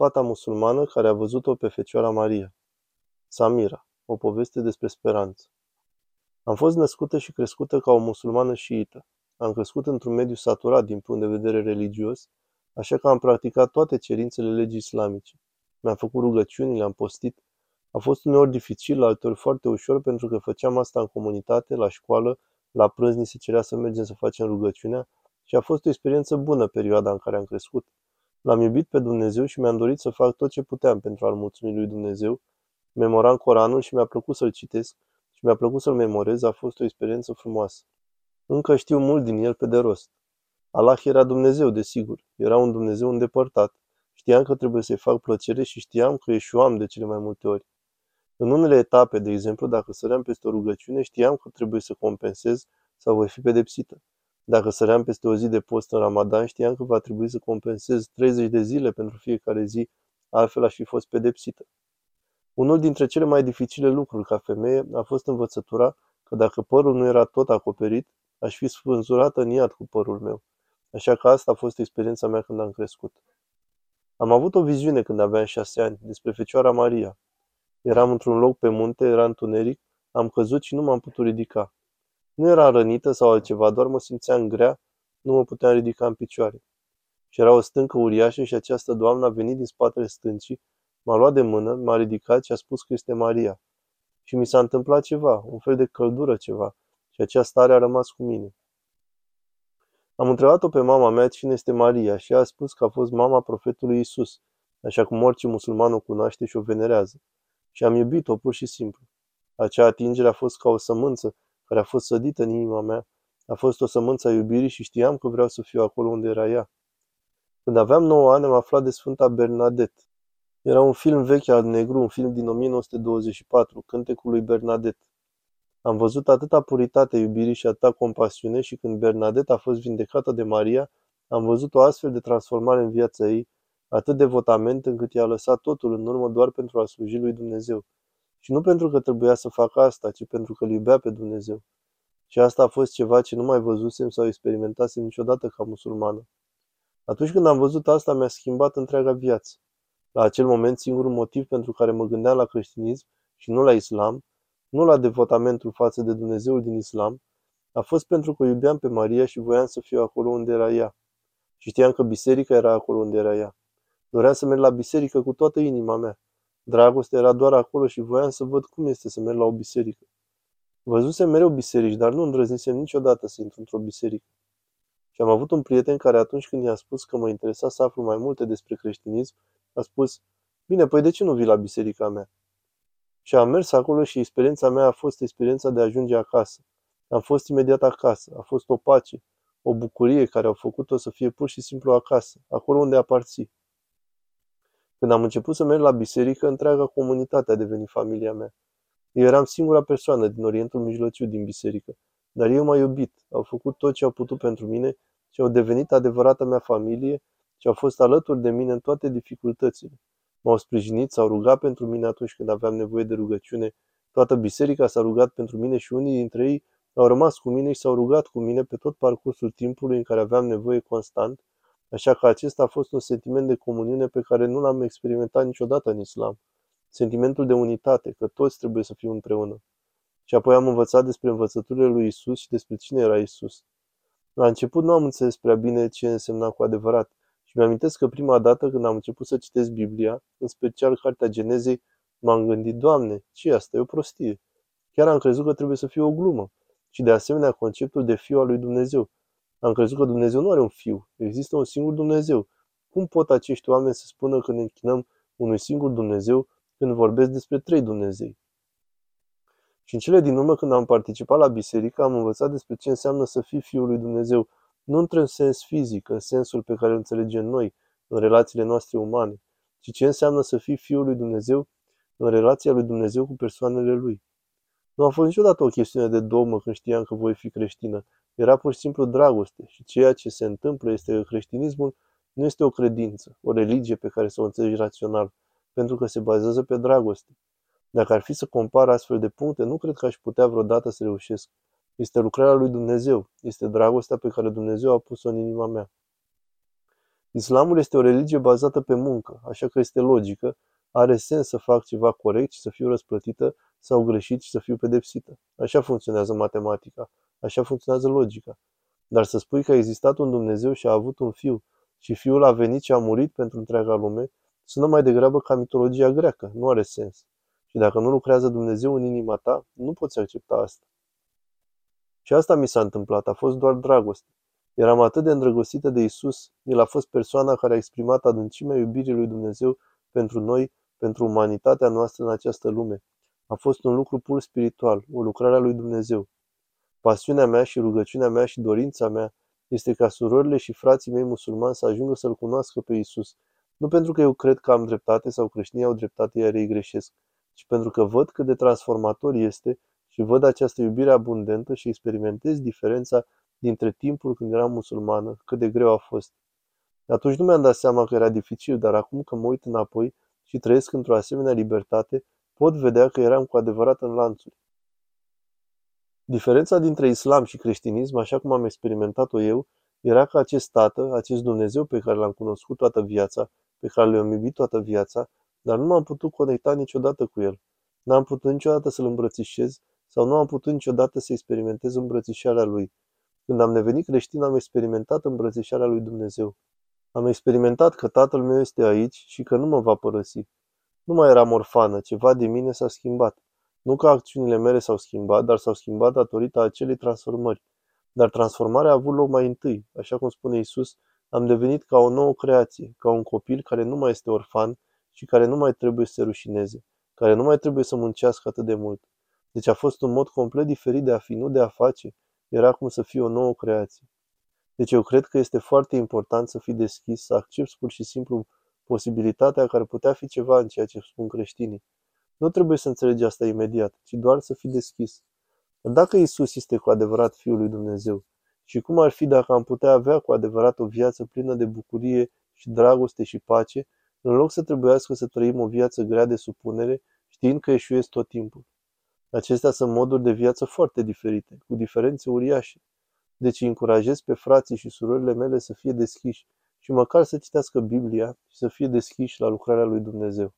fata musulmană care a văzut-o pe Fecioara Maria. Samira, o poveste despre speranță. Am fost născută și crescută ca o musulmană șiită. Am crescut într-un mediu saturat din punct de vedere religios, așa că am practicat toate cerințele legii islamice. Mi-am făcut rugăciuni, le-am postit. A fost uneori dificil, alteori foarte ușor, pentru că făceam asta în comunitate, la școală, la prânz ni se cerea să mergem să facem rugăciunea și a fost o experiență bună perioada în care am crescut. L-am iubit pe Dumnezeu și mi-am dorit să fac tot ce puteam pentru a-L mulțumi lui Dumnezeu. Memoram Coranul și mi-a plăcut să-l citesc și mi-a plăcut să-l memorez, a fost o experiență frumoasă. Încă știu mult din el pe de rost. Allah era Dumnezeu, desigur. Era un Dumnezeu îndepărtat. Știam că trebuie să-i fac plăcere și știam că eșuam de cele mai multe ori. În unele etape, de exemplu, dacă săream peste o rugăciune, știam că trebuie să compensez sau voi fi pedepsită. Dacă săream peste o zi de post în Ramadan, știam că va trebui să compensez 30 de zile pentru fiecare zi, altfel aș fi fost pedepsită. Unul dintre cele mai dificile lucruri ca femeie a fost învățătura că dacă părul nu era tot acoperit, aș fi spânzurată în iad cu părul meu. Așa că asta a fost experiența mea când am crescut. Am avut o viziune când aveam șase ani despre Fecioara Maria. Eram într-un loc pe munte, era întuneric, am căzut și nu m-am putut ridica. Nu era rănită sau altceva, doar mă simțeam grea, nu mă puteam ridica în picioare. Și era o stâncă uriașă și această doamnă a venit din spatele stâncii, m-a luat de mână, m-a ridicat și a spus că este Maria. Și mi s-a întâmplat ceva, un fel de căldură ceva, și acea stare a rămas cu mine. Am întrebat-o pe mama mea cine este Maria și ea a spus că a fost mama profetului Isus, așa cum orice musulman o cunoaște și o venerează. Și am iubit-o pur și simplu. Acea atingere a fost ca o sămânță care a fost sădită în inima mea. A fost o sămânță a iubirii și știam că vreau să fiu acolo unde era ea. Când aveam 9 ani am aflat de Sfânta Bernadette. Era un film vechi al negru, un film din 1924, Cântecul lui Bernadette. Am văzut atâta puritate iubirii și atâta compasiune și când Bernadette a fost vindecată de Maria, am văzut o astfel de transformare în viața ei, atât de votament încât i-a lăsat totul în urmă doar pentru a sluji lui Dumnezeu. Și nu pentru că trebuia să facă asta, ci pentru că îl iubea pe Dumnezeu. Și asta a fost ceva ce nu mai văzusem sau experimentasem niciodată ca musulmană. Atunci când am văzut asta, mi-a schimbat întreaga viață. La acel moment, singurul motiv pentru care mă gândeam la creștinism și nu la islam, nu la devotamentul față de Dumnezeul din islam, a fost pentru că iubeam pe Maria și voiam să fiu acolo unde era ea. Și știam că biserica era acolo unde era ea. Doream să merg la biserică cu toată inima mea. Dragostea era doar acolo și voiam să văd cum este să merg la o biserică. Văzusem mereu biserici, dar nu îndrăznisem niciodată să intru într-o biserică. Și am avut un prieten care atunci când i-a spus că mă interesa să aflu mai multe despre creștinism, a spus, bine, păi de ce nu vii la biserica mea? Și am mers acolo și experiența mea a fost experiența de a ajunge acasă. Am fost imediat acasă, a fost o pace, o bucurie care au făcut-o să fie pur și simplu acasă, acolo unde aparții. Când am început să merg la biserică, întreaga comunitate a devenit familia mea. Eu eram singura persoană din Orientul Mijlociu din biserică, dar ei m-au iubit, au făcut tot ce au putut pentru mine și au devenit adevărata mea familie și au fost alături de mine în toate dificultățile. M-au sprijinit, s-au rugat pentru mine atunci când aveam nevoie de rugăciune. Toată biserica s-a rugat pentru mine și unii dintre ei au rămas cu mine și s-au rugat cu mine pe tot parcursul timpului în care aveam nevoie constant Așa că acesta a fost un sentiment de comuniune pe care nu l-am experimentat niciodată în islam. Sentimentul de unitate, că toți trebuie să fim împreună. Și apoi am învățat despre învățăturile lui Isus și despre cine era Isus. La început nu am înțeles prea bine ce însemna cu adevărat. Și mi-amintesc că prima dată când am început să citesc Biblia, în special Cartea Genezei, m-am gândit, Doamne, ce asta? E o prostie. Chiar am crezut că trebuie să fie o glumă. Și de asemenea conceptul de fiu al lui Dumnezeu. Am crezut că Dumnezeu nu are un fiu. Există un singur Dumnezeu. Cum pot acești oameni să spună că ne închinăm unui singur Dumnezeu când vorbesc despre trei Dumnezei? Și în cele din urmă, când am participat la biserică, am învățat despre ce înseamnă să fii Fiul lui Dumnezeu, nu într-un sens fizic, în sensul pe care îl înțelegem noi, în relațiile noastre umane, ci ce înseamnă să fii Fiul lui Dumnezeu în relația lui Dumnezeu cu persoanele Lui. Nu a fost niciodată o chestiune de dogmă când știam că voi fi creștină, era pur și simplu dragoste și ceea ce se întâmplă este că creștinismul nu este o credință, o religie pe care să o înțelegi rațional, pentru că se bazează pe dragoste. Dacă ar fi să compar astfel de puncte, nu cred că aș putea vreodată să reușesc. Este lucrarea lui Dumnezeu, este dragostea pe care Dumnezeu a pus-o în inima mea. Islamul este o religie bazată pe muncă, așa că este logică, are sens să fac ceva corect și să fiu răsplătită sau greșit și să fiu pedepsită. Așa funcționează matematica, așa funcționează logica. Dar să spui că a existat un Dumnezeu și a avut un fiu și fiul a venit și a murit pentru întreaga lume, sună mai degrabă ca mitologia greacă, nu are sens. Și dacă nu lucrează Dumnezeu în inima ta, nu poți accepta asta. Și asta mi s-a întâmplat, a fost doar dragoste. Eram atât de îndrăgostită de Isus, El a fost persoana care a exprimat adâncimea iubirii lui Dumnezeu pentru noi, pentru umanitatea noastră în această lume. A fost un lucru pur spiritual, o lucrare a lui Dumnezeu. Pasiunea mea și rugăciunea mea și dorința mea este ca surorile și frații mei musulmani să ajungă să-L cunoască pe Isus. Nu pentru că eu cred că am dreptate sau creștinii au dreptate, iar ei greșesc, ci pentru că văd cât de transformator este și văd această iubire abundentă și experimentez diferența dintre timpul când eram musulmană, cât de greu a fost. Atunci nu mi-am dat seama că era dificil, dar acum că mă uit înapoi și trăiesc într-o asemenea libertate, pot vedea că eram cu adevărat în lanțuri. Diferența dintre islam și creștinism, așa cum am experimentat-o eu, era că acest tată, acest Dumnezeu pe care l-am cunoscut toată viața, pe care l-am iubit toată viața, dar nu m-am putut conecta niciodată cu el. N-am putut niciodată să-l îmbrățișez sau nu am putut niciodată să experimentez îmbrățișarea lui. Când am devenit creștin, am experimentat îmbrățișarea lui Dumnezeu. Am experimentat că tatăl meu este aici și că nu mă va părăsi. Nu mai eram orfană, ceva din mine s-a schimbat. Nu că acțiunile mele s-au schimbat, dar s-au schimbat datorită acelei transformări. Dar transformarea a avut loc mai întâi, așa cum spune Isus, am devenit ca o nouă creație, ca un copil care nu mai este orfan și care nu mai trebuie să se rușineze, care nu mai trebuie să muncească atât de mult. Deci a fost un mod complet diferit de a fi, nu de a face. Era cum să fie o nouă creație. Deci eu cred că este foarte important să fii deschis, să accepti pur și simplu posibilitatea care putea fi ceva în ceea ce spun creștinii. Nu trebuie să înțelegi asta imediat, ci doar să fii deschis. Dacă Isus este cu adevărat Fiul lui Dumnezeu, și cum ar fi dacă am putea avea cu adevărat o viață plină de bucurie și dragoste și pace, în loc să trebuiască să trăim o viață grea de supunere, știind că eșuiesc tot timpul. Acestea sunt moduri de viață foarte diferite, cu diferențe uriașe. Deci încurajez pe frații și surorile mele să fie deschiși și măcar să citească Biblia și să fie deschiși la lucrarea lui Dumnezeu.